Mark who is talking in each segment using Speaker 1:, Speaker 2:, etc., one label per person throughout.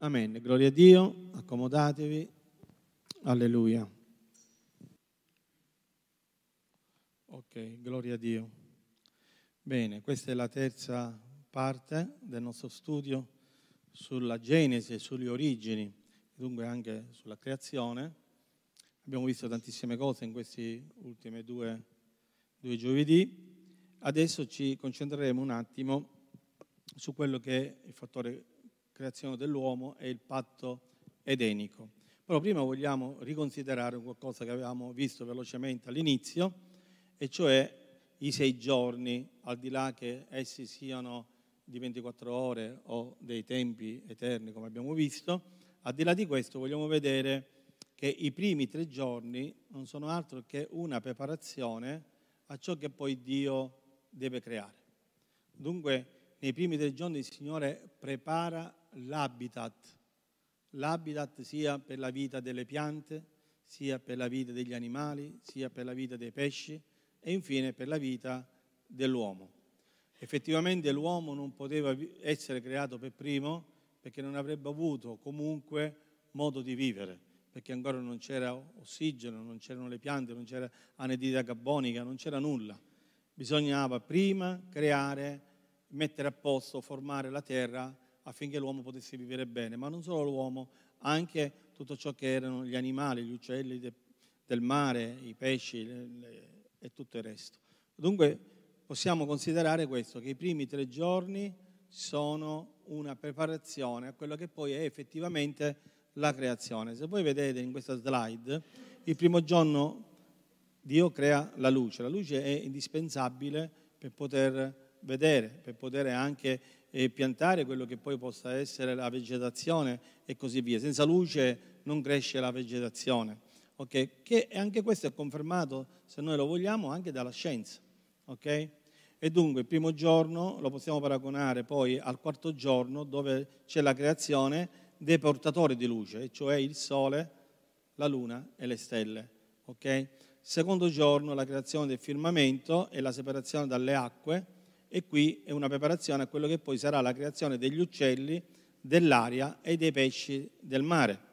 Speaker 1: Amen. Gloria a Dio. Accomodatevi. Alleluia. Ok, gloria a Dio. Bene, questa è la terza parte del nostro studio sulla Genesi e sulle origini, dunque anche sulla creazione. Abbiamo visto tantissime cose in questi ultimi due, due giovedì. Adesso ci concentreremo un attimo su quello che è il fattore creazione dell'uomo e il patto edenico. Però prima vogliamo riconsiderare qualcosa che avevamo visto velocemente all'inizio, e cioè i sei giorni, al di là che essi siano di 24 ore o dei tempi eterni, come abbiamo visto, al di là di questo vogliamo vedere che i primi tre giorni non sono altro che una preparazione a ciò che poi Dio deve creare. Dunque, nei primi tre giorni il Signore prepara l'habitat, l'habitat sia per la vita delle piante, sia per la vita degli animali, sia per la vita dei pesci e infine per la vita dell'uomo. Effettivamente l'uomo non poteva essere creato per primo perché non avrebbe avuto comunque modo di vivere, perché ancora non c'era ossigeno, non c'erano le piante, non c'era anidride carbonica, non c'era nulla. Bisognava prima creare, mettere a posto, formare la terra affinché l'uomo potesse vivere bene, ma non solo l'uomo, anche tutto ciò che erano gli animali, gli uccelli de, del mare, i pesci le, le, e tutto il resto. Dunque possiamo considerare questo, che i primi tre giorni sono una preparazione a quello che poi è effettivamente la creazione. Se voi vedete in questa slide, il primo giorno Dio crea la luce. La luce è indispensabile per poter vedere, per poter anche eh, piantare quello che poi possa essere la vegetazione e così via. Senza luce non cresce la vegetazione. Okay? Che anche questo è confermato, se noi lo vogliamo, anche dalla scienza. Okay? E dunque il primo giorno lo possiamo paragonare poi al quarto giorno dove c'è la creazione dei portatori di luce, cioè il sole, la luna e le stelle. Okay? Secondo giorno la creazione del firmamento e la separazione dalle acque e qui è una preparazione a quello che poi sarà la creazione degli uccelli, dell'aria e dei pesci del mare.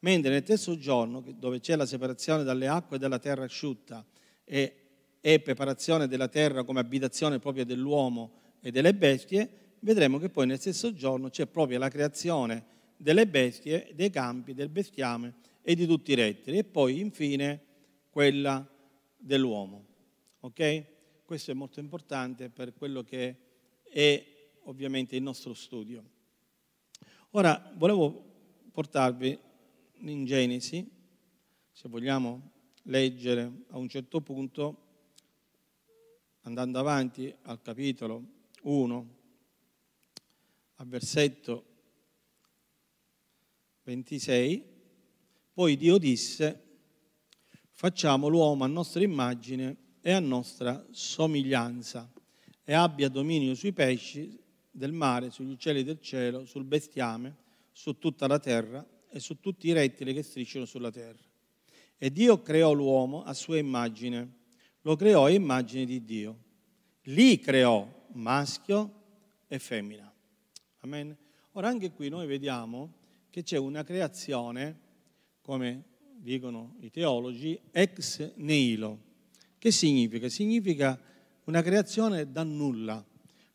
Speaker 1: Mentre nel terzo giorno, dove c'è la separazione dalle acque e dalla terra asciutta e, e preparazione della terra come abitazione propria dell'uomo e delle bestie, vedremo che poi nel stesso giorno c'è proprio la creazione delle bestie, dei campi, del bestiame e di tutti i rettili e poi infine quella dell'uomo. Ok? Questo è molto importante per quello che è ovviamente il nostro studio. Ora volevo portarvi in Genesi, se vogliamo leggere a un certo punto, andando avanti al capitolo 1, al versetto 26, poi Dio disse, facciamo l'uomo a nostra immagine e a nostra somiglianza e abbia dominio sui pesci del mare, sugli uccelli del cielo, sul bestiame, su tutta la terra e su tutti i rettili che strisciano sulla terra. E Dio creò l'uomo a sua immagine, lo creò a immagine di Dio. Lì creò maschio e femmina. Amen. Ora anche qui noi vediamo che c'è una creazione, come dicono i teologi, ex nihilo che significa? Significa una creazione da nulla.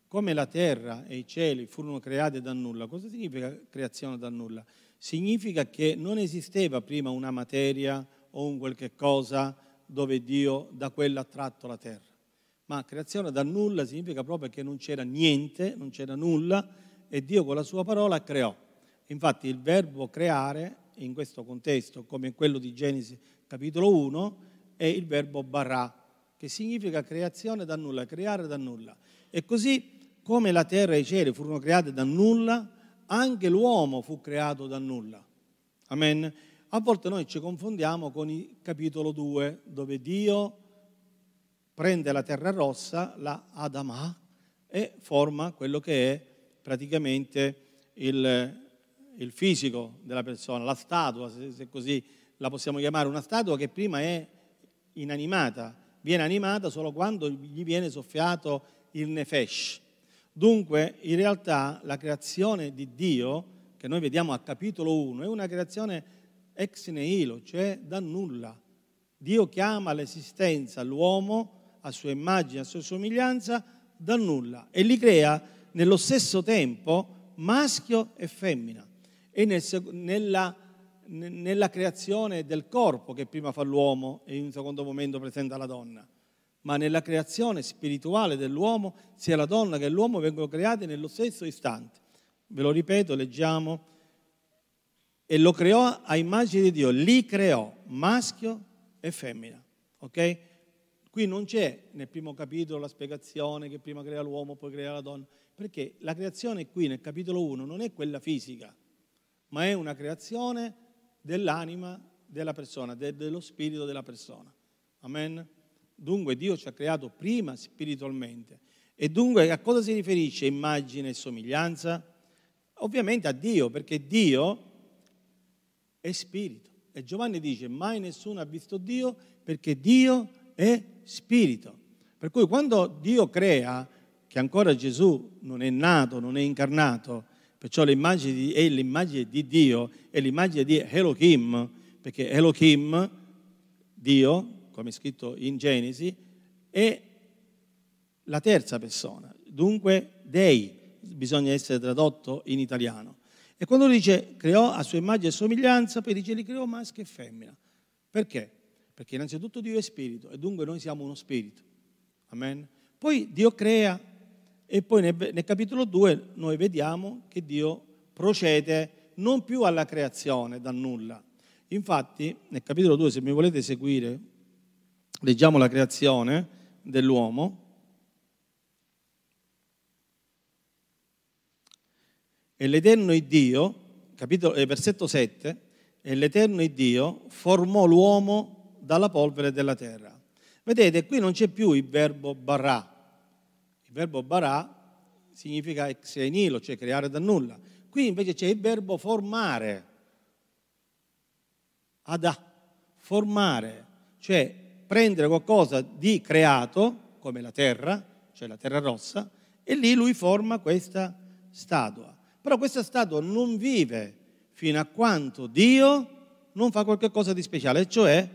Speaker 1: Come la terra e i cieli furono creati da nulla. Cosa significa creazione da nulla? Significa che non esisteva prima una materia o un qualche cosa dove Dio da quella ha tratto la terra. Ma creazione da nulla significa proprio che non c'era niente, non c'era nulla e Dio con la sua parola creò. Infatti il verbo creare in questo contesto, come quello di Genesi capitolo 1, è il verbo barà, che significa creazione da nulla, creare da nulla. E così come la terra e i cieli furono creati da nulla, anche l'uomo fu creato da nulla. Amen. A volte noi ci confondiamo con il capitolo 2, dove Dio prende la terra rossa, la Adama, e forma quello che è praticamente il, il fisico della persona, la statua, se così la possiamo chiamare, una statua che prima è inanimata, viene animata solo quando gli viene soffiato il nefesh. Dunque, in realtà, la creazione di Dio, che noi vediamo a capitolo 1 è una creazione ex nihilo, cioè da nulla. Dio chiama all'esistenza l'uomo a sua immagine, a sua somiglianza, da nulla e li crea nello stesso tempo maschio e femmina. E nel, nella, nella creazione del corpo che prima fa l'uomo e in un secondo momento presenta la donna ma nella creazione spirituale dell'uomo, sia la donna che l'uomo vengono creati nello stesso istante. Ve lo ripeto, leggiamo. E lo creò a immagine di Dio, li creò, maschio e femmina. Ok? Qui non c'è nel primo capitolo la spiegazione che prima crea l'uomo, poi crea la donna, perché la creazione qui nel capitolo 1 non è quella fisica, ma è una creazione dell'anima della persona, dello spirito della persona. Amen? Dunque Dio ci ha creato prima spiritualmente. E dunque a cosa si riferisce immagine e somiglianza? Ovviamente a Dio, perché Dio è spirito. E Giovanni dice, mai nessuno ha visto Dio perché Dio è spirito. Per cui quando Dio crea, che ancora Gesù non è nato, non è incarnato, perciò l'immagine di, è l'immagine di Dio, è l'immagine di Elohim, perché Elohim, Dio, come è scritto in Genesi, è la terza persona, dunque Dei, bisogna essere tradotto in italiano. E quando dice creò a sua immagine e somiglianza, poi dice li creò maschio e femmina. Perché? Perché innanzitutto Dio è spirito e dunque noi siamo uno spirito. Amen. Poi Dio crea e poi nel, nel capitolo 2 noi vediamo che Dio procede non più alla creazione da nulla. Infatti, nel capitolo 2, se mi volete seguire, Leggiamo la creazione dell'uomo. E l'Eterno Dio, capitolo, eh, versetto 7, e l'Eterno Dio formò l'uomo dalla polvere della terra. Vedete, qui non c'è più il verbo barà. Verbo barà significa ex nihilo, cioè creare da nulla. Qui invece c'è il verbo formare. Adà, formare, cioè prendere qualcosa di creato, come la terra, cioè la terra rossa, e lì lui forma questa statua. Però questa statua non vive fino a quanto Dio non fa qualcosa di speciale, cioè,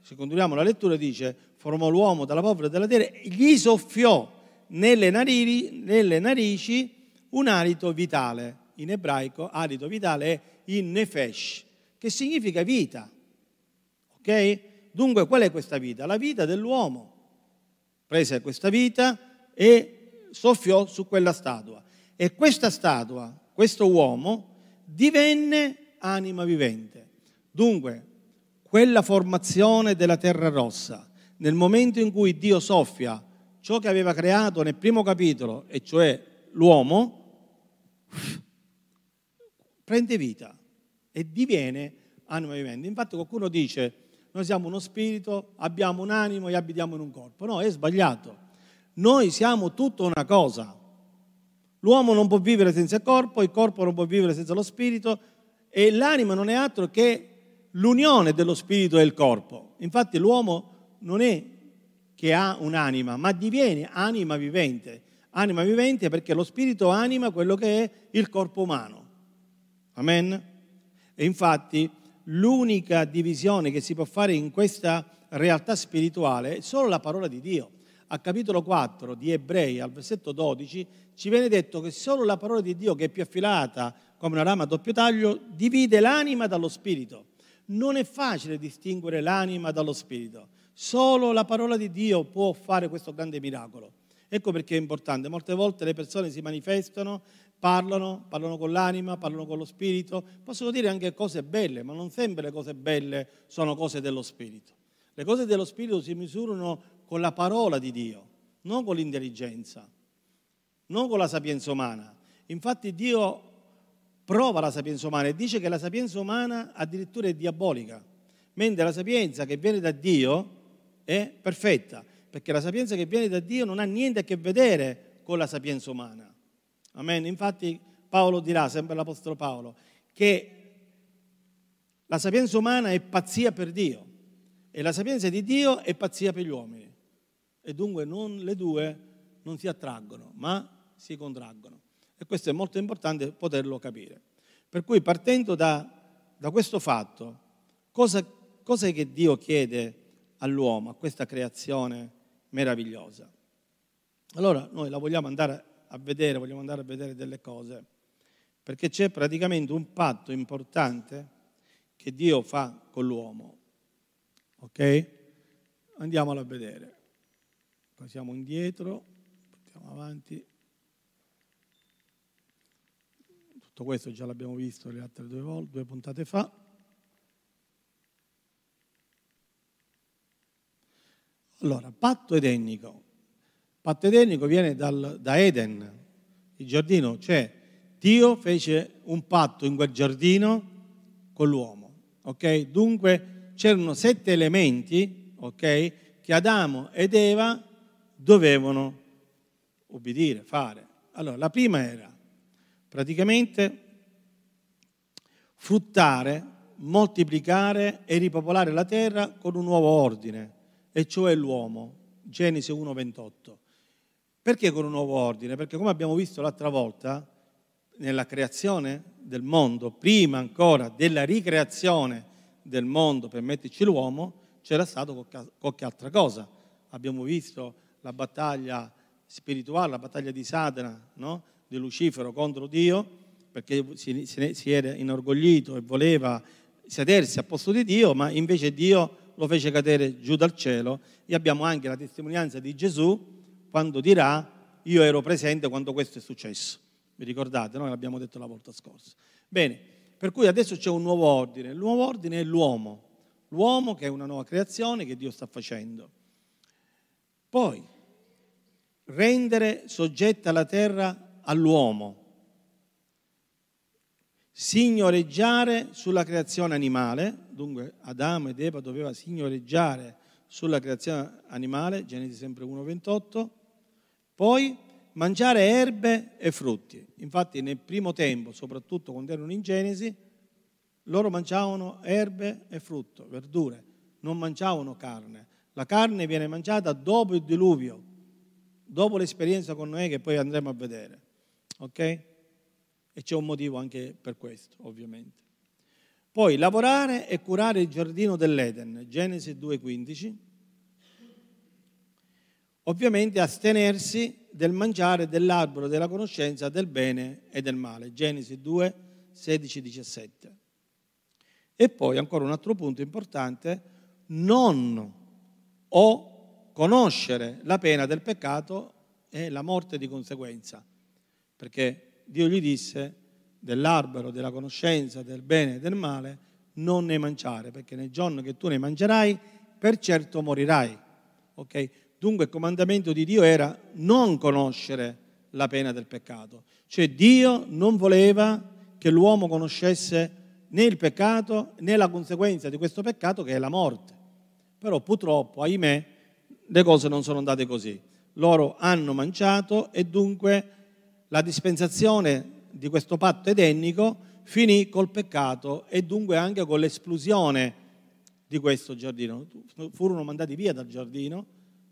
Speaker 1: se continuiamo la lettura, dice, formò l'uomo dalla polvere della terra gli soffiò nelle narici, nelle narici un alito vitale. In ebraico alito vitale è in nefesh, che significa vita. Ok? Dunque qual è questa vita? La vita dell'uomo. Prese questa vita e soffiò su quella statua. E questa statua, questo uomo, divenne anima vivente. Dunque, quella formazione della terra rossa, nel momento in cui Dio soffia ciò che aveva creato nel primo capitolo, e cioè l'uomo, prende vita e diviene anima vivente. Infatti qualcuno dice noi siamo uno spirito, abbiamo un animo e abitiamo in un corpo. No, è sbagliato. Noi siamo tutta una cosa. L'uomo non può vivere senza il corpo, il corpo non può vivere senza lo spirito e l'anima non è altro che l'unione dello spirito e il corpo. Infatti l'uomo non è che ha un'anima, ma diviene anima vivente. Anima vivente perché lo spirito anima quello che è il corpo umano. Amen? E infatti l'unica divisione che si può fare in questa realtà spirituale è solo la parola di Dio. A capitolo 4 di Ebrei, al versetto 12, ci viene detto che solo la parola di Dio, che è più affilata come una rama a doppio taglio, divide l'anima dallo spirito. Non è facile distinguere l'anima dallo spirito. Solo la parola di Dio può fare questo grande miracolo. Ecco perché è importante. Molte volte le persone si manifestano parlano, parlano con l'anima, parlano con lo spirito, possono dire anche cose belle, ma non sempre le cose belle sono cose dello spirito. Le cose dello spirito si misurano con la parola di Dio, non con l'intelligenza, non con la sapienza umana. Infatti Dio prova la sapienza umana e dice che la sapienza umana addirittura è diabolica, mentre la sapienza che viene da Dio è perfetta, perché la sapienza che viene da Dio non ha niente a che vedere con la sapienza umana. Amen. Infatti Paolo dirà, sempre l'Apostolo Paolo, che la sapienza umana è pazzia per Dio e la sapienza di Dio è pazzia per gli uomini. E dunque non, le due non si attraggono, ma si contraggono. E questo è molto importante poterlo capire. Per cui partendo da, da questo fatto, cosa, cosa è che Dio chiede all'uomo, a questa creazione meravigliosa? Allora noi la vogliamo andare a vedere, vogliamo andare a vedere delle cose, perché c'è praticamente un patto importante che Dio fa con l'uomo. Ok? Andiamolo a vedere. Passiamo indietro, portiamo avanti. Tutto questo già l'abbiamo visto le altre due volte, due puntate fa. Allora, patto edenico. Patto edenico viene dal, da Eden, il giardino, cioè Dio fece un patto in quel giardino con l'uomo, ok? Dunque c'erano sette elementi, ok? Che Adamo ed Eva dovevano ubbidire, fare. Allora, la prima era praticamente fruttare, moltiplicare e ripopolare la terra con un nuovo ordine, e cioè l'uomo. Genesi 1:28. Perché con un nuovo ordine? Perché come abbiamo visto l'altra volta, nella creazione del mondo, prima ancora della ricreazione del mondo per metterci l'uomo, c'era stato qualche altra cosa. Abbiamo visto la battaglia spirituale, la battaglia di Satana, no? di Lucifero contro Dio, perché si, si era inorgoglito e voleva sedersi a posto di Dio, ma invece Dio lo fece cadere giù dal cielo e abbiamo anche la testimonianza di Gesù quando dirà io ero presente quando questo è successo. Vi ricordate? Noi l'abbiamo detto la volta scorsa. Bene, per cui adesso c'è un nuovo ordine. Il nuovo ordine è l'uomo. L'uomo che è una nuova creazione che Dio sta facendo. Poi rendere soggetta la terra all'uomo, signoreggiare sulla creazione animale, dunque Adamo ed Eva doveva signoreggiare sulla creazione animale, Genesi sempre 1.28, poi mangiare erbe e frutti. Infatti nel primo tempo, soprattutto quando erano in Genesi, loro mangiavano erbe e frutto, verdure, non mangiavano carne. La carne viene mangiata dopo il diluvio, dopo l'esperienza con Noè che poi andremo a vedere. Ok? E c'è un motivo anche per questo, ovviamente. Poi lavorare e curare il giardino dell'Eden, Genesi 2,15. Ovviamente astenersi del mangiare dell'albero della conoscenza del bene e del male, Genesi 2, 16, 17. E poi ancora un altro punto importante, non o conoscere la pena del peccato e la morte di conseguenza, perché Dio gli disse dell'albero della conoscenza del bene e del male non ne mangiare, perché nel giorno che tu ne mangerai, per certo morirai. Okay? Dunque il comandamento di Dio era non conoscere la pena del peccato, cioè Dio non voleva che l'uomo conoscesse né il peccato né la conseguenza di questo peccato che è la morte. Però purtroppo, ahimè, le cose non sono andate così. Loro hanno mangiato e dunque la dispensazione di questo patto edenico finì col peccato e dunque anche con l'esplosione di questo giardino. Furono mandati via dal giardino,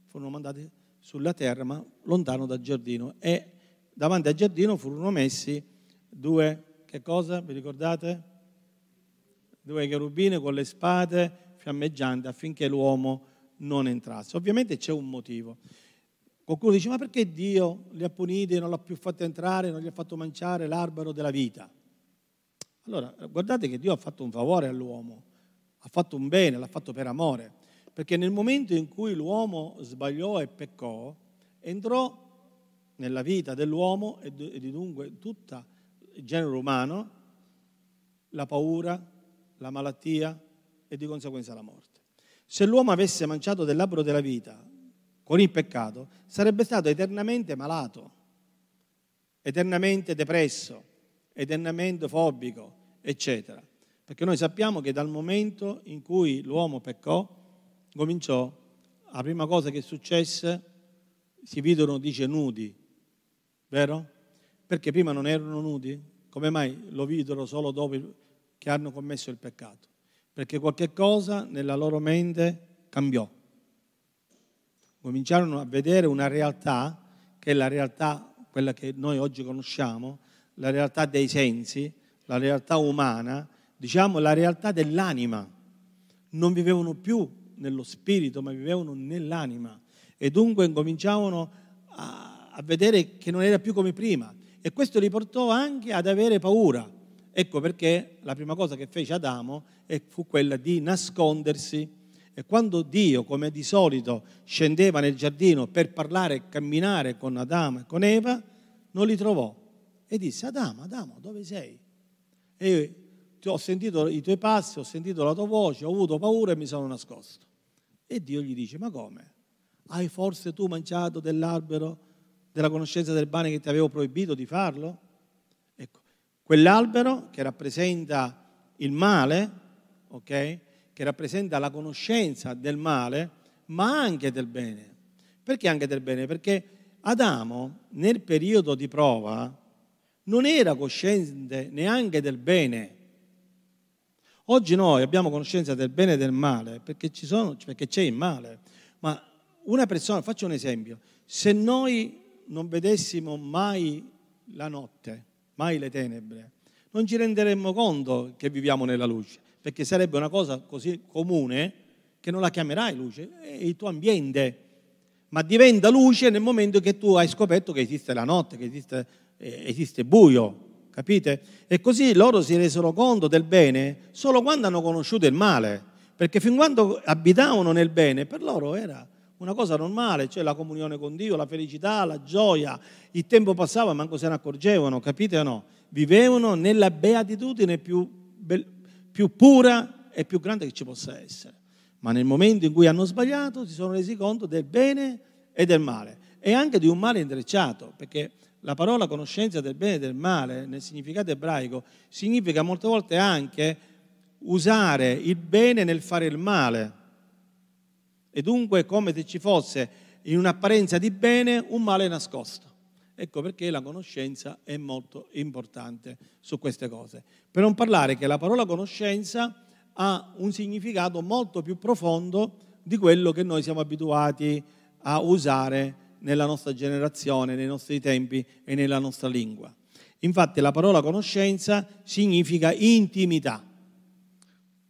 Speaker 1: furono mandati sulla terra, ma lontano dal giardino. E davanti al giardino furono messi due, che cosa? Vi ricordate? Due cherubini con le spade fiammeggianti affinché l'uomo non entrasse. Ovviamente c'è un motivo. Qualcuno dice, ma perché Dio li ha puniti, non l'ha più fatto entrare, non gli ha fatto mangiare l'albero della vita? Allora, guardate che Dio ha fatto un favore all'uomo, ha fatto un bene, l'ha fatto per amore, perché nel momento in cui l'uomo sbagliò e peccò, entrò nella vita dell'uomo e di dunque tutto il genere umano la paura, la malattia e di conseguenza la morte. Se l'uomo avesse mangiato dell'albero della vita con il peccato, sarebbe stato eternamente malato, eternamente depresso, eternamente fobico, eccetera. Perché noi sappiamo che dal momento in cui l'uomo peccò, cominciò, la prima cosa che successe, si videro, dice, nudi, vero? Perché prima non erano nudi? Come mai lo videro solo dopo che hanno commesso il peccato? perché qualche cosa nella loro mente cambiò. Cominciarono a vedere una realtà che è la realtà, quella che noi oggi conosciamo, la realtà dei sensi, la realtà umana, diciamo la realtà dell'anima. Non vivevano più nello spirito, ma vivevano nell'anima. E dunque cominciavano a, a vedere che non era più come prima. E questo li portò anche ad avere paura. Ecco perché la prima cosa che fece Adamo fu quella di nascondersi. E quando Dio, come di solito, scendeva nel giardino per parlare e camminare con Adamo e con Eva, non li trovò. E disse, Adamo, Adamo, dove sei? E ho sentito i tuoi passi, ho sentito la tua voce, ho avuto paura e mi sono nascosto. E Dio gli dice, ma come? Hai forse tu mangiato dell'albero della conoscenza del bene che ti avevo proibito di farlo? Ecco, quell'albero che rappresenta il male, ok? Che rappresenta la conoscenza del male, ma anche del bene. Perché anche del bene? Perché Adamo nel periodo di prova non era cosciente neanche del bene. Oggi noi abbiamo conoscenza del bene e del male perché, sono, perché c'è il male. Ma una persona, faccio un esempio, se noi non vedessimo mai la notte, mai le tenebre, non ci renderemmo conto che viviamo nella luce, perché sarebbe una cosa così comune che non la chiamerai luce, è il tuo ambiente, ma diventa luce nel momento che tu hai scoperto che esiste la notte, che esiste, eh, esiste buio, capite? E così loro si resero conto del bene solo quando hanno conosciuto il male, perché fin quando abitavano nel bene, per loro era una cosa normale, cioè la comunione con Dio, la felicità, la gioia. Il tempo passava, manco se ne accorgevano, capite o no? Vivevano nella beatitudine più, più pura e più grande che ci possa essere. Ma nel momento in cui hanno sbagliato si sono resi conto del bene e del male e anche di un male intrecciato, perché la parola conoscenza del bene e del male nel significato ebraico significa molte volte anche usare il bene nel fare il male. E dunque come se ci fosse in un'apparenza di bene un male nascosto. Ecco perché la conoscenza è molto importante su queste cose. Per non parlare che la parola conoscenza ha un significato molto più profondo di quello che noi siamo abituati a usare nella nostra generazione, nei nostri tempi e nella nostra lingua. Infatti la parola conoscenza significa intimità.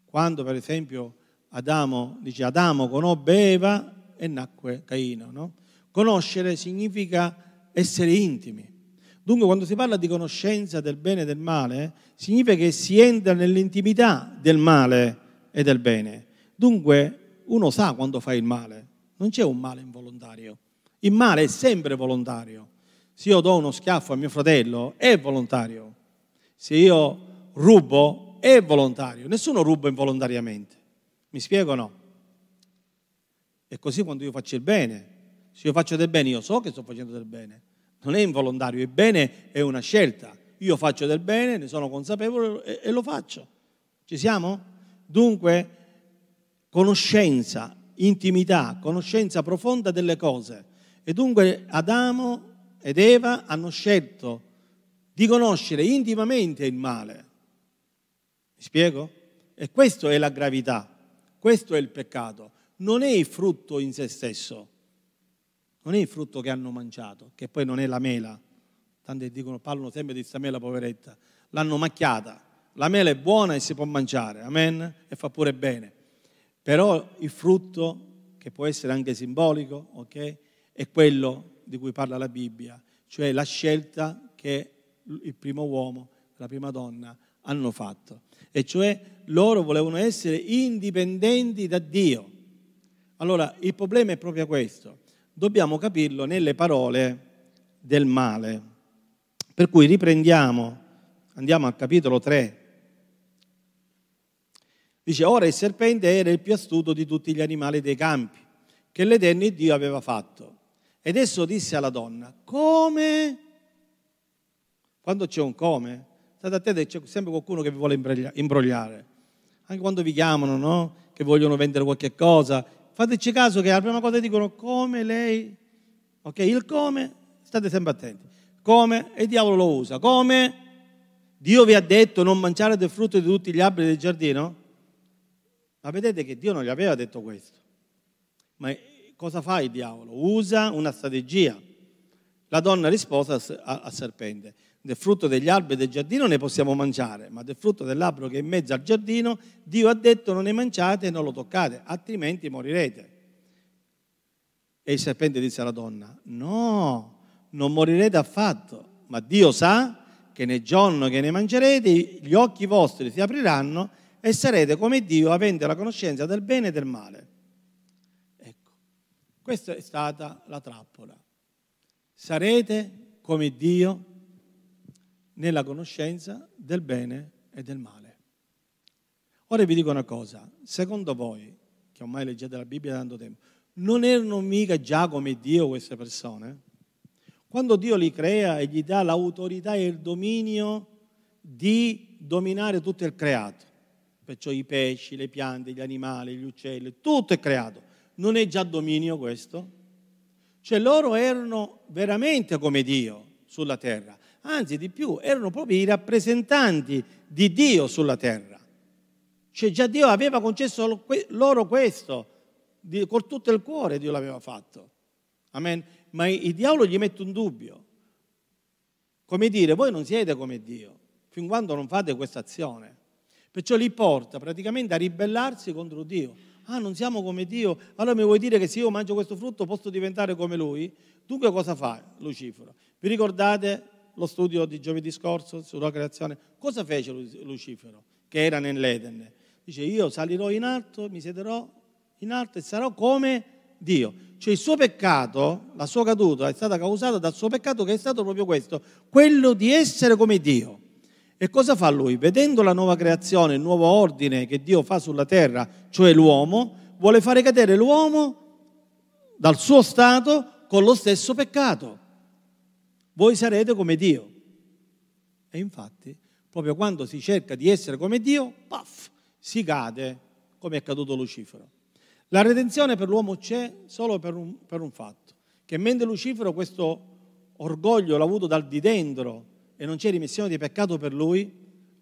Speaker 1: Quando per esempio Adamo dice Adamo conobbe Eva e nacque Caino, no? Conoscere significa essere intimi. Dunque quando si parla di conoscenza del bene e del male, significa che si entra nell'intimità del male e del bene. Dunque uno sa quando fa il male, non c'è un male involontario. Il male è sempre volontario. Se io do uno schiaffo a mio fratello, è volontario. Se io rubo, è volontario. Nessuno ruba involontariamente. Mi spiego o no? E così quando io faccio il bene. Se io faccio del bene, io so che sto facendo del bene. Non è involontario. Il bene è una scelta. Io faccio del bene, ne sono consapevole e, e lo faccio. Ci siamo? Dunque, conoscenza, intimità, conoscenza profonda delle cose e dunque Adamo ed Eva hanno scelto di conoscere intimamente il male. Mi spiego? E questa è la gravità, questo è il peccato. Non è il frutto in se stesso, non è il frutto che hanno mangiato, che poi non è la mela. Tanti dicono, parlano sempre di questa mela poveretta. L'hanno macchiata. La mela è buona e si può mangiare, amen? E fa pure bene. Però il frutto, che può essere anche simbolico, ok? è quello di cui parla la Bibbia, cioè la scelta che il primo uomo, la prima donna hanno fatto. E cioè loro volevano essere indipendenti da Dio. Allora il problema è proprio questo. Dobbiamo capirlo nelle parole del male. Per cui riprendiamo, andiamo al capitolo 3. Dice, ora il serpente era il più astuto di tutti gli animali dei campi che l'Eterno Dio aveva fatto. Ed esso disse alla donna, come? Quando c'è un come, state attenti, c'è sempre qualcuno che vi vuole imbrogliare. Anche quando vi chiamano, no? Che vogliono vendere qualche cosa. Fateci caso che la prima cosa dicono come lei. Ok, il come, state sempre attenti. Come? E il diavolo lo usa. Come? Dio vi ha detto non mangiare del frutto di tutti gli alberi del giardino? Ma vedete che Dio non gli aveva detto questo. Ma cosa fa il diavolo? Usa una strategia. La donna rispose al serpente, del frutto degli alberi del giardino ne possiamo mangiare, ma del frutto dell'albero che è in mezzo al giardino, Dio ha detto non ne mangiate e non lo toccate, altrimenti morirete. E il serpente disse alla donna, no, non morirete affatto, ma Dio sa che nel giorno che ne mangerete gli occhi vostri si apriranno e sarete come Dio avendo la conoscenza del bene e del male. Ecco, questa è stata la trappola. Sarete come Dio nella conoscenza del bene e del male. Ora vi dico una cosa, secondo voi, che ormai leggete la Bibbia da tanto tempo, non erano mica già come Dio queste persone? Quando Dio li crea e gli dà l'autorità e il dominio di dominare tutto il creato, perciò i pesci, le piante, gli animali, gli uccelli, tutto è creato, non è già dominio questo? Cioè loro erano veramente come Dio sulla terra, anzi di più, erano proprio i rappresentanti di Dio sulla terra. Cioè già Dio aveva concesso loro questo, con tutto il cuore Dio l'aveva fatto. Amen. Ma il diavolo gli mette un dubbio. Come dire, voi non siete come Dio, fin quando non fate questa azione. Perciò li porta praticamente a ribellarsi contro Dio. Ah, non siamo come Dio, allora mi vuoi dire che se io mangio questo frutto posso diventare come Lui? Dunque cosa fa Lucifero? Vi ricordate lo studio di giovedì scorso sulla creazione, cosa fece Lucifero, che era nell'Eden? Dice, io salirò in alto, mi siederò in alto e sarò come Dio. Cioè il suo peccato, la sua caduta è stata causata dal suo peccato che è stato proprio questo, quello di essere come Dio. E cosa fa lui? Vedendo la nuova creazione, il nuovo ordine che Dio fa sulla terra, cioè l'uomo, vuole fare cadere l'uomo dal suo stato con lo stesso peccato voi sarete come Dio. E infatti, proprio quando si cerca di essere come Dio, puff, si cade come è caduto Lucifero. La redenzione per l'uomo c'è solo per un, per un fatto, che mentre Lucifero questo orgoglio l'ha avuto dal di dentro e non c'è rimissione di peccato per lui,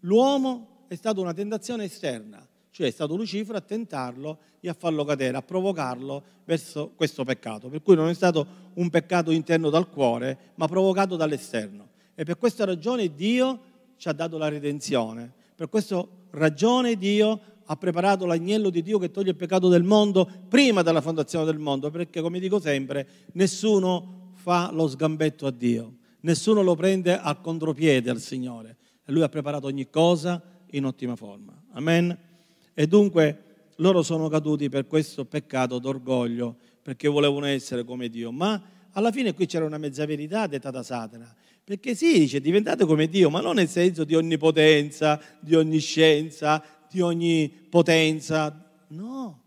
Speaker 1: l'uomo è stata una tentazione esterna, cioè è stato Lucifero a tentarlo e a farlo cadere, a provocarlo verso questo peccato. Per cui non è stato un peccato interno dal cuore, ma provocato dall'esterno. E per questa ragione Dio ci ha dato la redenzione. Per questa ragione Dio ha preparato l'agnello di Dio che toglie il peccato del mondo prima della fondazione del mondo, perché come dico sempre, nessuno fa lo sgambetto a Dio, nessuno lo prende al contropiede al Signore. E Lui ha preparato ogni cosa in ottima forma. Amen. E dunque loro sono caduti per questo peccato d'orgoglio, perché volevano essere come Dio. Ma alla fine qui c'era una mezza verità detta da Satana. Perché sì, dice diventate come Dio, ma non nel senso di onnipotenza, di onniscienza, di ogni potenza. No,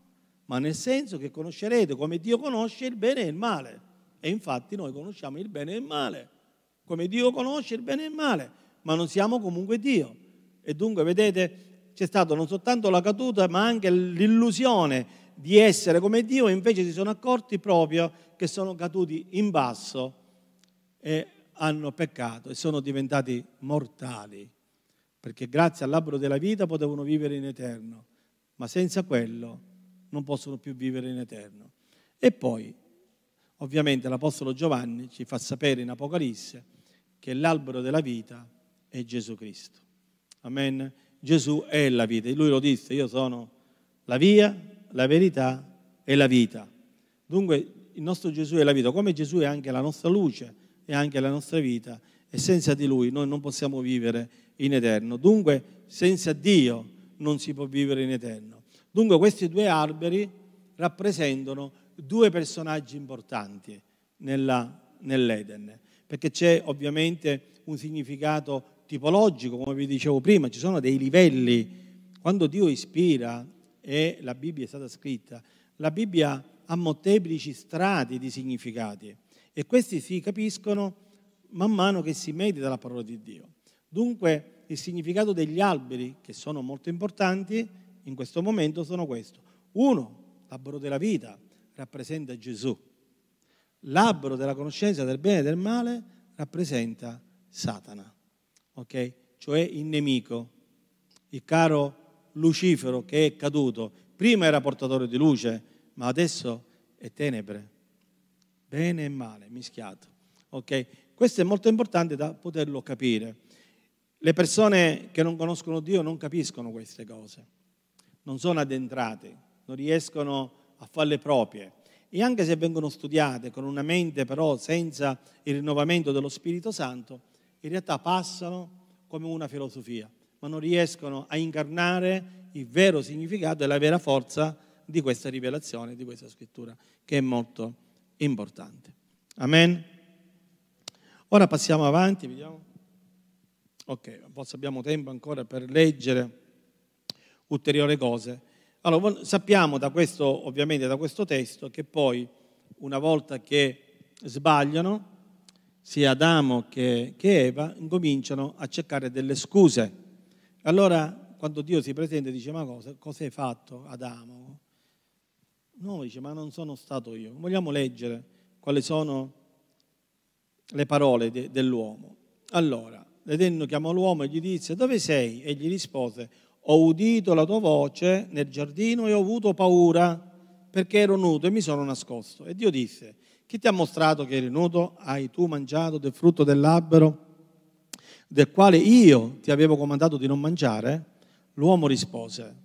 Speaker 1: ma nel senso che conoscerete come Dio conosce il bene e il male. E infatti noi conosciamo il bene e il male, come Dio conosce il bene e il male, ma non siamo comunque Dio. E dunque, vedete, c'è stata non soltanto la caduta, ma anche l'illusione di essere come Dio, invece si sono accorti proprio che sono caduti in basso e hanno peccato e sono diventati mortali, perché grazie all'albero della vita potevano vivere in eterno, ma senza quello non possono più vivere in eterno. E poi, ovviamente, l'Apostolo Giovanni ci fa sapere in Apocalisse che l'albero della vita è Gesù Cristo. Amen. Gesù è la vita. Lui lo disse, io sono la via, la verità e la vita. Dunque il nostro Gesù è la vita, come Gesù è anche la nostra luce e anche la nostra vita e senza di Lui noi non possiamo vivere in eterno. Dunque senza Dio non si può vivere in eterno. Dunque questi due alberi rappresentano due personaggi importanti nella, nell'Eden, perché c'è ovviamente un significato tipologico, come vi dicevo prima, ci sono dei livelli. Quando Dio ispira e la Bibbia è stata scritta, la Bibbia ha molteplici strati di significati e questi si capiscono man mano che si medita la parola di Dio. Dunque il significato degli alberi, che sono molto importanti in questo momento, sono questo. Uno, l'albero della vita, rappresenta Gesù. L'albero della conoscenza del bene e del male rappresenta Satana ok? Cioè il nemico, il caro Lucifero che è caduto. Prima era portatore di luce, ma adesso è tenebre. Bene e male, mischiato. Ok? questo è molto importante da poterlo capire. Le persone che non conoscono Dio non capiscono queste cose, non sono addentrate, non riescono a farle proprie. E anche se vengono studiate con una mente però senza il rinnovamento dello Spirito Santo, in realtà passano come una filosofia, ma non riescono a incarnare il vero significato e la vera forza di questa rivelazione, di questa scrittura, che è molto importante. Amen. Ora passiamo avanti, vediamo. Ok, forse abbiamo tempo ancora per leggere ulteriori cose. Allora, sappiamo da questo, ovviamente da questo testo, che poi, una volta che sbagliano, sia Adamo che, che Eva incominciano a cercare delle scuse. Allora, quando Dio si presenta dice, ma cosa, cosa hai fatto Adamo? No, dice, ma non sono stato io. Vogliamo leggere quali sono le parole de, dell'uomo. Allora, l'Eterno chiamò l'uomo e gli disse, dove sei? E gli rispose, ho udito la tua voce nel giardino e ho avuto paura perché ero nudo e mi sono nascosto. E Dio disse, chi ti ha mostrato che eri nudo? Hai tu mangiato del frutto dell'albero del quale io ti avevo comandato di non mangiare? L'uomo rispose,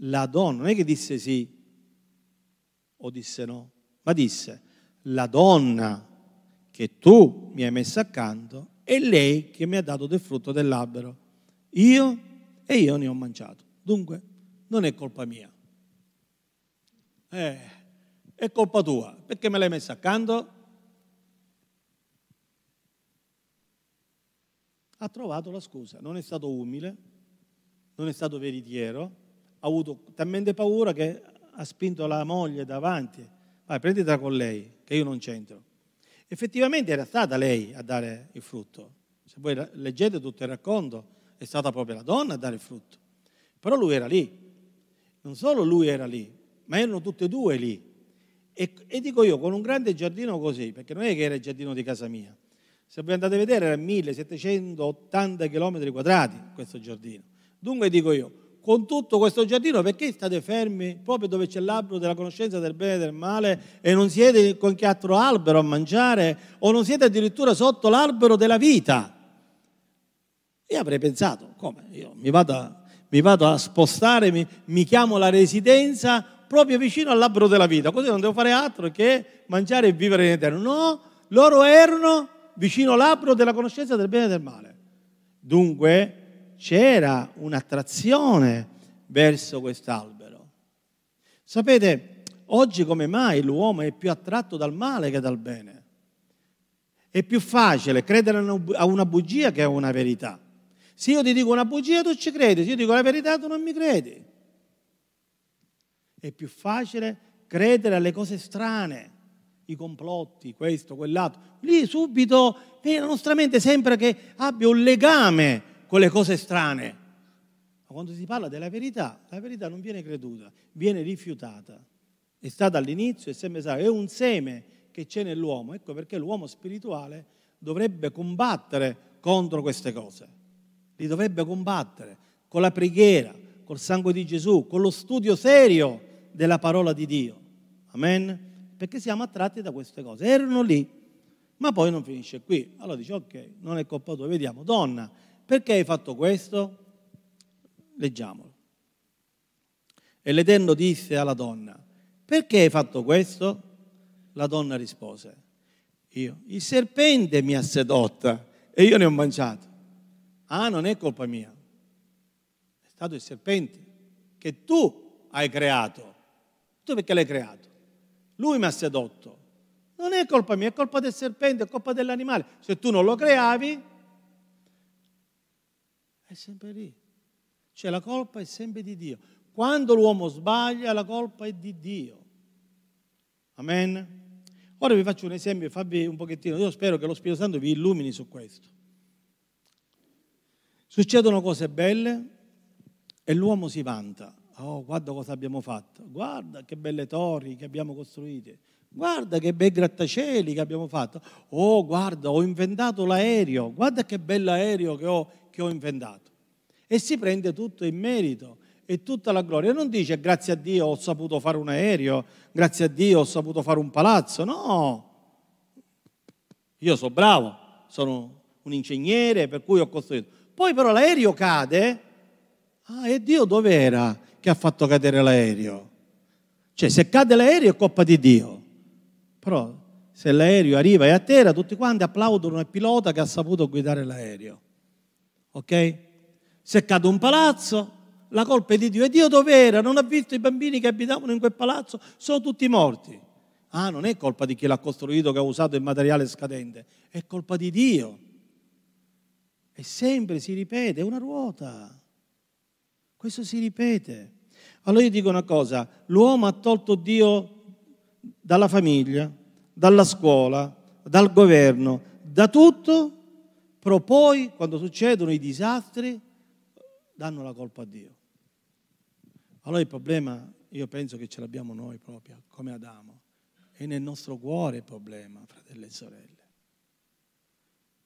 Speaker 1: la donna, non è che disse sì o disse no, ma disse, la donna che tu mi hai messo accanto è lei che mi ha dato del frutto dell'albero. Io e io ne ho mangiato. Dunque, non è colpa mia. Eh, è colpa tua, perché me l'hai messa accanto? Ha trovato la scusa, non è stato umile, non è stato veritiero, ha avuto talmente paura che ha spinto la moglie davanti. Vai, prenditela con lei, che io non c'entro. Effettivamente era stata lei a dare il frutto. Se voi leggete tutto il racconto, è stata proprio la donna a dare il frutto. Però lui era lì. Non solo lui era lì, ma erano tutte e due lì. E, e, dico io, con un grande giardino così, perché non è che era il giardino di casa mia, se voi andate a vedere era 1780 km quadrati questo giardino. Dunque dico io, con tutto questo giardino perché state fermi proprio dove c'è l'albero della conoscenza del bene e del male e non siete con che altro albero a mangiare o non siete addirittura sotto l'albero della vita? Io avrei pensato, come? Io mi vado a, mi vado a spostare, mi, mi chiamo la residenza proprio vicino all'albero della vita, così non devo fare altro che mangiare e vivere in eterno. No, loro erano vicino all'albero della conoscenza del bene e del male. Dunque c'era un'attrazione verso quest'albero. Sapete, oggi come mai l'uomo è più attratto dal male che dal bene? È più facile credere a una bugia che a una verità. Se io ti dico una bugia tu ci credi, se io dico la verità tu non mi credi. È più facile credere alle cose strane, i complotti, questo, quell'altro. Lì subito la nostra mente sembra che abbia un legame con le cose strane. Ma quando si parla della verità, la verità non viene creduta, viene rifiutata. È stata all'inizio e sempre sarà. È un seme che c'è nell'uomo. Ecco perché l'uomo spirituale dovrebbe combattere contro queste cose. Li dovrebbe combattere con la preghiera, col sangue di Gesù, con lo studio serio della parola di Dio. Amen? Perché siamo attratti da queste cose. Erano lì, ma poi non finisce qui. Allora dice, ok, non è colpa tua, vediamo. Donna, perché hai fatto questo? Leggiamolo. E l'Eterno disse alla donna, perché hai fatto questo? La donna rispose, io, il serpente mi ha sedotta e io ne ho mangiato. Ah, non è colpa mia. È stato il serpente che tu hai creato. Tu perché l'hai creato? Lui mi ha sedotto. Non è colpa mia, è colpa del serpente, è colpa dell'animale. Se tu non lo creavi, è sempre lì. Cioè la colpa è sempre di Dio. Quando l'uomo sbaglia, la colpa è di Dio. Amen. Ora vi faccio un esempio, farvi un pochettino. Io spero che lo Spirito Santo vi illumini su questo. Succedono cose belle e l'uomo si vanta. Oh, guarda cosa abbiamo fatto, guarda che belle torri che abbiamo costruite, guarda che bei grattacieli che abbiamo fatto. Oh, guarda, ho inventato l'aereo, guarda che bell'aereo che ho, che ho inventato. E si prende tutto in merito e tutta la gloria. Non dice grazie a Dio ho saputo fare un aereo, grazie a Dio ho saputo fare un palazzo, no. Io sono bravo, sono un ingegnere per cui ho costruito. Poi però l'aereo cade, ah e Dio dov'era che ha fatto cadere l'aereo? Cioè se cade l'aereo è colpa di Dio, però se l'aereo arriva e atterra tutti quanti applaudono il pilota che ha saputo guidare l'aereo. Ok? Se cade un palazzo, la colpa è di Dio. E Dio dov'era? Non ha visto i bambini che abitavano in quel palazzo? Sono tutti morti. Ah, non è colpa di chi l'ha costruito che ha usato il materiale scadente, è colpa di Dio. E sempre si ripete, è una ruota. Questo si ripete. Allora io dico una cosa, l'uomo ha tolto Dio dalla famiglia, dalla scuola, dal governo, da tutto, però poi quando succedono i disastri danno la colpa a Dio. Allora il problema, io penso che ce l'abbiamo noi proprio, come Adamo. È nel nostro cuore il problema, fratelli e sorelle.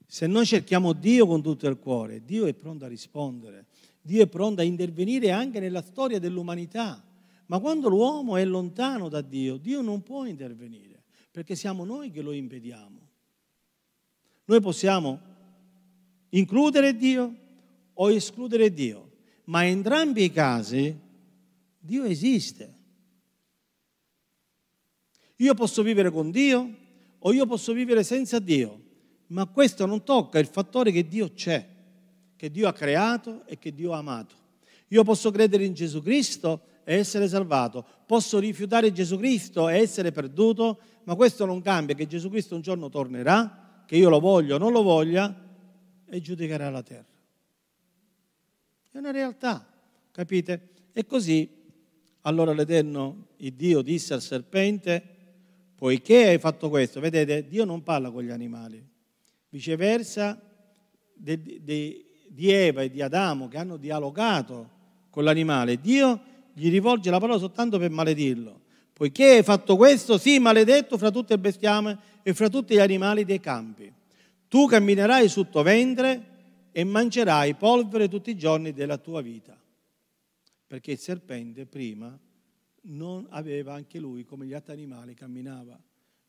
Speaker 1: Se noi cerchiamo Dio con tutto il cuore, Dio è pronto a rispondere, Dio è pronto a intervenire anche nella storia dell'umanità. Ma quando l'uomo è lontano da Dio, Dio non può intervenire, perché siamo noi che lo impediamo. Noi possiamo includere Dio o escludere Dio, ma in entrambi i casi Dio esiste. Io posso vivere con Dio o io posso vivere senza Dio, ma questo non tocca il fattore che Dio c'è, che Dio ha creato e che Dio ha amato. Io posso credere in Gesù Cristo e essere salvato, posso rifiutare Gesù Cristo e essere perduto, ma questo non cambia che Gesù Cristo un giorno tornerà, che io lo voglio o non lo voglia, e giudicherà la terra. È una realtà, capite? E così allora l'Eterno, il Dio, disse al serpente, poiché hai fatto questo, vedete, Dio non parla con gli animali. Viceversa, de, de, di Eva e di Adamo che hanno dialogato con l'animale, Dio gli rivolge la parola soltanto per maledirlo. Poiché hai fatto questo, sii maledetto fra tutte le bestiame e fra tutti gli animali dei campi. Tu camminerai sul tuo ventre e mangerai polvere tutti i giorni della tua vita perché il serpente prima non aveva anche lui, come gli altri animali, camminava.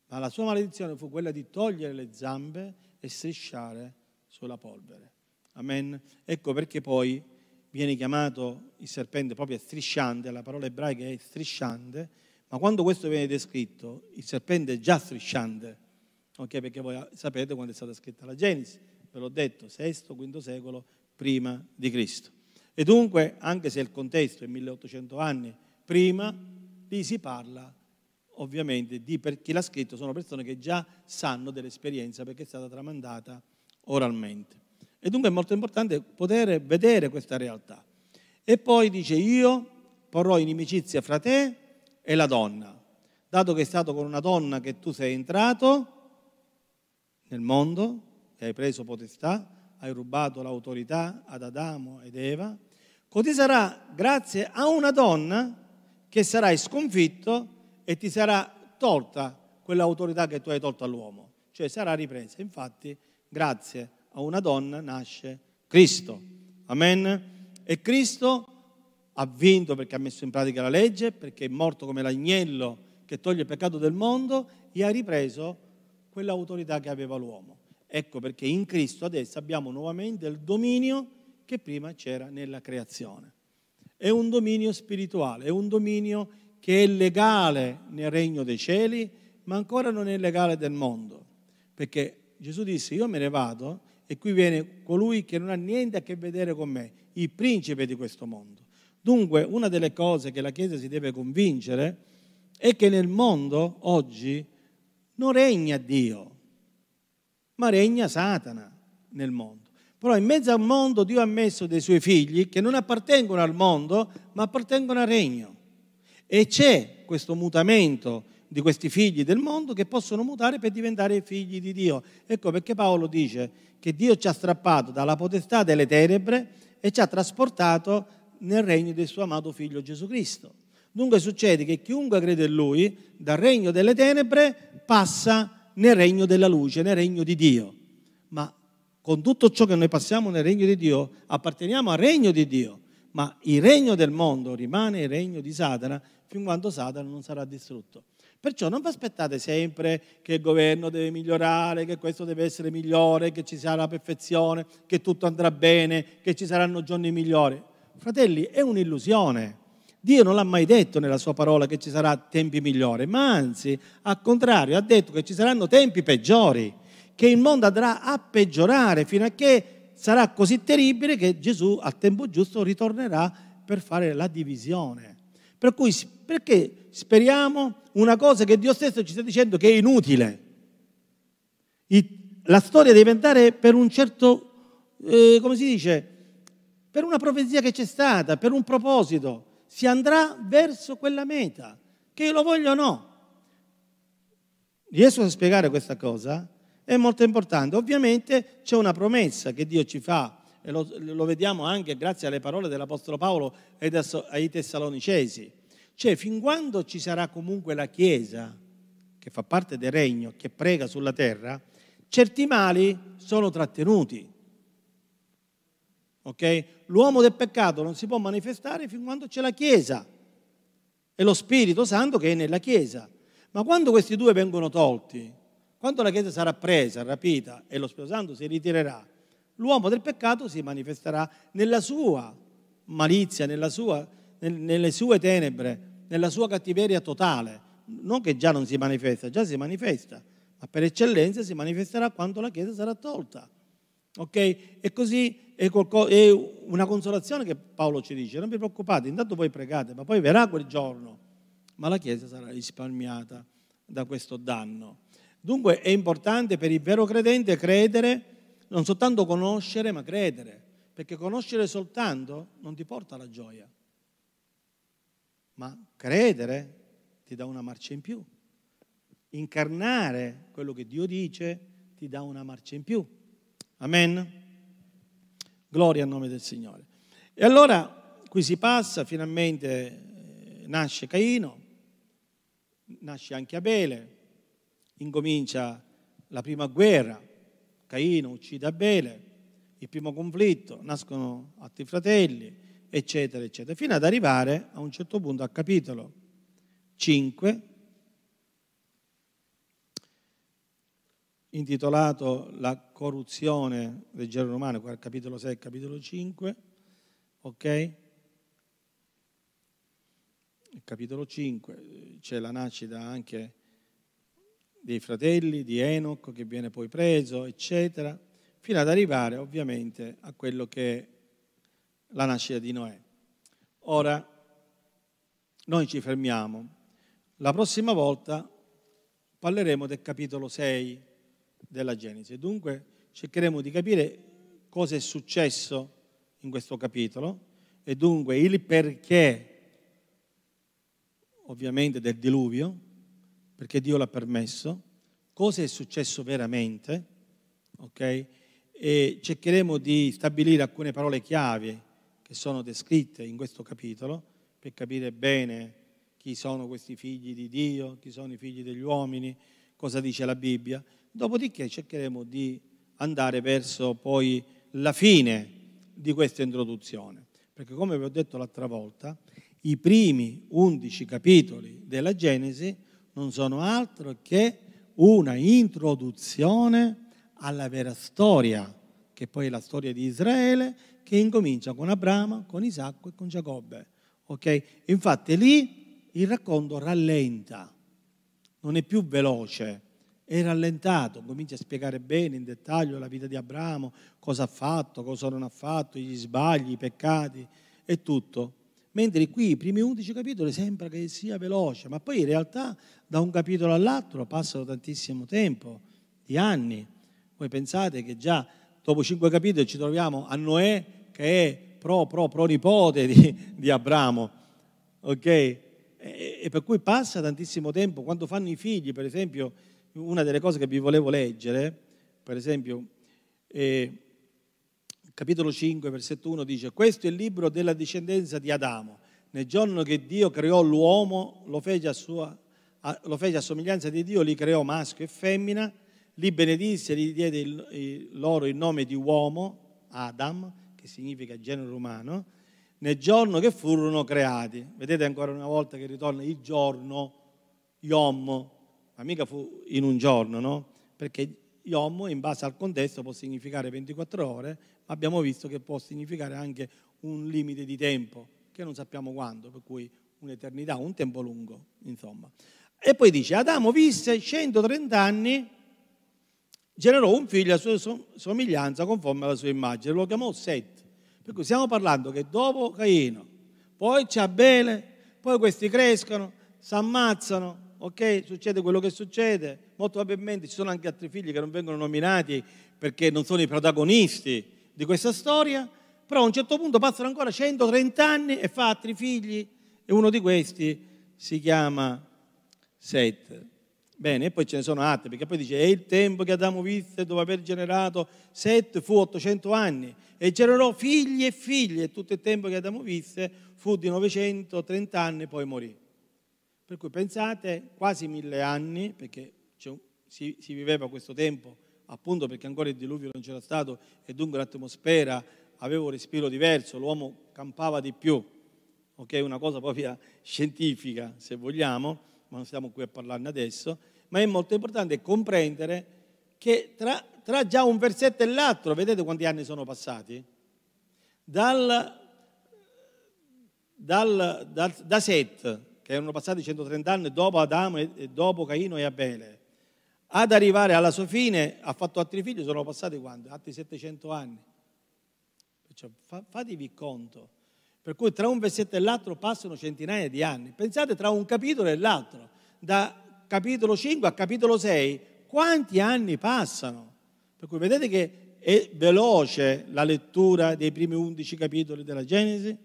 Speaker 1: Ma la sua maledizione fu quella di togliere le zampe e strisciare sulla polvere. Amen. Ecco perché poi viene chiamato il serpente proprio strisciante, la parola ebraica è strisciante, ma quando questo viene descritto, il serpente è già strisciante, ok? Perché voi sapete quando è stata scritta la Genesi, ve l'ho detto, VI, V secolo prima di Cristo. E dunque, anche se il contesto è 1800 anni prima, lì si parla ovviamente di per chi l'ha scritto sono persone che già sanno dell'esperienza perché è stata tramandata oralmente. E dunque è molto importante poter vedere questa realtà. E poi dice io porrò inimicizia fra te e la donna. Dato che è stato con una donna che tu sei entrato nel mondo e hai preso potestà, hai rubato l'autorità ad Adamo ed Eva, così sarà grazie a una donna che sarai sconfitto e ti sarà tolta quell'autorità che tu hai tolto all'uomo, cioè sarà ripresa. Infatti, grazie a una donna nasce Cristo. Amen. E Cristo ha vinto perché ha messo in pratica la legge, perché è morto come l'agnello che toglie il peccato del mondo e ha ripreso quell'autorità che aveva l'uomo. Ecco perché in Cristo adesso abbiamo nuovamente il dominio che prima c'era nella creazione. È un dominio spirituale, è un dominio che è legale nel regno dei cieli, ma ancora non è legale del mondo. Perché Gesù disse, io me ne vado e qui viene colui che non ha niente a che vedere con me, il principe di questo mondo. Dunque, una delle cose che la Chiesa si deve convincere è che nel mondo oggi non regna Dio, ma regna Satana nel mondo. Però in mezzo al mondo Dio ha messo dei suoi figli che non appartengono al mondo, ma appartengono al regno. E c'è questo mutamento di questi figli del mondo che possono mutare per diventare figli di Dio. Ecco perché Paolo dice che Dio ci ha strappato dalla potestà delle tenebre e ci ha trasportato nel regno del suo amato figlio Gesù Cristo. Dunque succede che chiunque crede in lui, dal regno delle tenebre, passa nel regno della luce, nel regno di Dio. Ma con tutto ciò che noi passiamo nel regno di Dio, apparteniamo al regno di Dio, ma il regno del mondo rimane il regno di Satana fin quando Satana non sarà distrutto. Perciò non vi aspettate sempre che il governo deve migliorare, che questo deve essere migliore, che ci sarà la perfezione, che tutto andrà bene, che ci saranno giorni migliori. Fratelli, è un'illusione. Dio non l'ha mai detto nella sua parola che ci saranno tempi migliori, ma anzi, al contrario, ha detto che ci saranno tempi peggiori, che il mondo andrà a peggiorare fino a che sarà così terribile che Gesù al tempo giusto ritornerà per fare la divisione. Per cui perché speriamo una cosa che Dio stesso ci sta dicendo che è inutile? La storia deve andare per un certo, eh, come si dice, per una profezia che c'è stata, per un proposito. Si andrà verso quella meta, che lo voglio o no. Riesco a spiegare questa cosa? È molto importante. Ovviamente c'è una promessa che Dio ci fa e lo, lo vediamo anche grazie alle parole dell'Apostolo Paolo ai Tessalonicesi cioè, fin quando ci sarà comunque la Chiesa, che fa parte del regno, che prega sulla terra, certi mali sono trattenuti. Ok? L'uomo del peccato non si può manifestare fin quando c'è la Chiesa e lo Spirito Santo che è nella Chiesa. Ma quando questi due vengono tolti, quando la Chiesa sarà presa, rapita e lo Spirito Santo si ritirerà, l'uomo del peccato si manifesterà nella sua malizia, nella sua nelle sue tenebre, nella sua cattiveria totale. Non che già non si manifesta, già si manifesta, ma per eccellenza si manifesterà quando la Chiesa sarà tolta. Ok? E così è, è una consolazione che Paolo ci dice, non vi preoccupate, intanto voi pregate, ma poi verrà quel giorno, ma la Chiesa sarà risparmiata da questo danno. Dunque è importante per il vero credente credere, non soltanto conoscere, ma credere, perché conoscere soltanto non ti porta alla gioia ma credere ti dà una marcia in più. Incarnare quello che Dio dice ti dà una marcia in più. Amen? Gloria al nome del Signore. E allora qui si passa, finalmente eh, nasce Caino, nasce anche Abele, incomincia la prima guerra, Caino uccide Abele, il primo conflitto, nascono altri fratelli, eccetera, eccetera, fino ad arrivare a un certo punto al capitolo 5, intitolato La corruzione del genere umano, capitolo 6 capitolo 5, ok? Il capitolo 5 c'è la nascita anche dei fratelli di Enoch che viene poi preso, eccetera, fino ad arrivare ovviamente a quello che è la nascita di Noè. Ora, noi ci fermiamo. La prossima volta parleremo del capitolo 6 della Genesi. Dunque cercheremo di capire cosa è successo in questo capitolo e dunque il perché, ovviamente, del diluvio, perché Dio l'ha permesso, cosa è successo veramente, ok? E cercheremo di stabilire alcune parole chiave che sono descritte in questo capitolo per capire bene chi sono questi figli di Dio, chi sono i figli degli uomini, cosa dice la Bibbia. Dopodiché cercheremo di andare verso poi la fine di questa introduzione, perché come vi ho detto l'altra volta, i primi undici capitoli della Genesi non sono altro che una introduzione alla vera storia, che poi è la storia di Israele che incomincia con Abramo, con Isacco e con Giacobbe. Okay? Infatti lì il racconto rallenta, non è più veloce, è rallentato, comincia a spiegare bene in dettaglio la vita di Abramo, cosa ha fatto, cosa non ha fatto, gli sbagli, i peccati e tutto. Mentre qui i primi 11 capitoli sembra che sia veloce, ma poi in realtà da un capitolo all'altro passano tantissimo tempo, di anni. Voi pensate che già dopo cinque capitoli ci troviamo a Noè che è pro, pro, pro nipote di, di Abramo, ok? E, e, per cui passa tantissimo tempo, quando fanno i figli, per esempio, una delle cose che vi volevo leggere, per esempio, eh, capitolo 5, versetto 1 dice, questo è il libro della discendenza di Adamo. Nel giorno che Dio creò l'uomo, lo fece a, sua, lo fece a somiglianza di Dio, li creò maschio e femmina, li benedisse, gli diede il, il, loro il nome di uomo, Adam, che significa genere umano, nel giorno che furono creati. Vedete ancora una volta che ritorna il giorno, Yom, ma mica fu in un giorno, no? Perché Yom in base al contesto può significare 24 ore, ma abbiamo visto che può significare anche un limite di tempo, che non sappiamo quando, per cui un'eternità, un tempo lungo, insomma. E poi dice, Adamo visse 130 anni, generò un figlio a sua somiglianza conforme alla sua immagine, lo chiamò Set. Per cui stiamo parlando che dopo Caino, poi c'è Abele, poi questi crescono, si ammazzano, ok? Succede quello che succede. Molto probabilmente ci sono anche altri figli che non vengono nominati perché non sono i protagonisti di questa storia, però a un certo punto passano ancora 130 anni e fa altri figli e uno di questi si chiama Set. Bene, e poi ce ne sono altri, perché poi dice, è il tempo che Adamo visse dopo aver generato Set fu 800 anni e generò figli e figli e tutto il tempo che Adamo visse fu di 930 anni e poi morì. Per cui pensate, quasi mille anni, perché si, si viveva questo tempo, appunto perché ancora il diluvio non c'era stato e dunque l'atmosfera aveva un respiro diverso, l'uomo campava di più, ok? Una cosa proprio scientifica, se vogliamo, ma non stiamo qui a parlarne adesso, ma è molto importante comprendere che tra, tra già un versetto e l'altro, vedete quanti anni sono passati? Dal, dal, dal, da Set, che erano passati 130 anni dopo Adamo e dopo Caino e Abele, ad arrivare alla sua fine ha fatto altri figli, sono passati quanti? Altri 700 anni. Perciò fatevi conto. Per cui tra un versetto e l'altro passano centinaia di anni. Pensate tra un capitolo e l'altro, da capitolo 5 a capitolo 6, quanti anni passano? Per cui vedete che è veloce la lettura dei primi 11 capitoli della Genesi?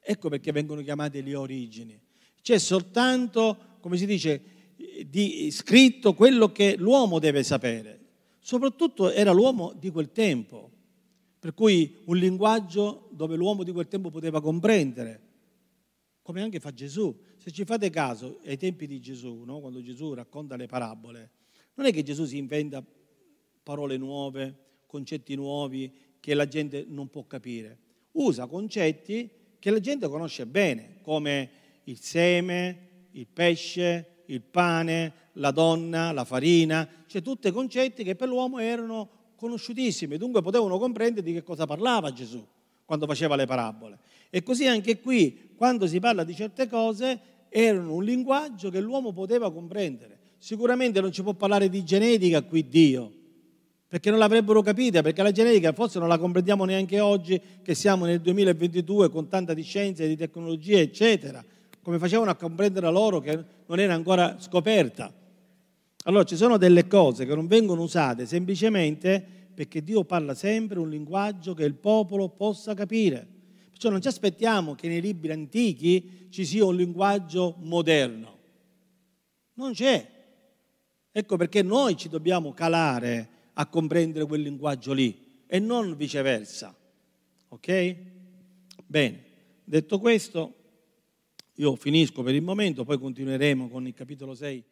Speaker 1: Ecco perché vengono chiamate le origini. C'è soltanto, come si dice, di scritto quello che l'uomo deve sapere. Soprattutto era l'uomo di quel tempo, per cui un linguaggio dove l'uomo di quel tempo poteva comprendere, come anche fa Gesù. Se ci fate caso, ai tempi di Gesù, no? quando Gesù racconta le parabole, non è che Gesù si inventa parole nuove, concetti nuovi che la gente non può capire. Usa concetti che la gente conosce bene, come il seme, il pesce, il pane, la donna, la farina, cioè tutti concetti che per l'uomo erano conosciutissimi, dunque potevano comprendere di che cosa parlava Gesù quando faceva le parabole. E così anche qui, quando si parla di certe cose, erano un linguaggio che l'uomo poteva comprendere. Sicuramente non ci può parlare di genetica qui Dio, perché non l'avrebbero capita, perché la genetica forse non la comprendiamo neanche oggi, che siamo nel 2022 con tanta di scienza e di tecnologia, eccetera come facevano a comprendere loro che non era ancora scoperta. Allora ci sono delle cose che non vengono usate semplicemente perché Dio parla sempre un linguaggio che il popolo possa capire. Perciò non ci aspettiamo che nei libri antichi ci sia un linguaggio moderno. Non c'è. Ecco perché noi ci dobbiamo calare a comprendere quel linguaggio lì e non viceversa. Ok? Bene, detto questo, io finisco per il momento, poi continueremo con il capitolo 6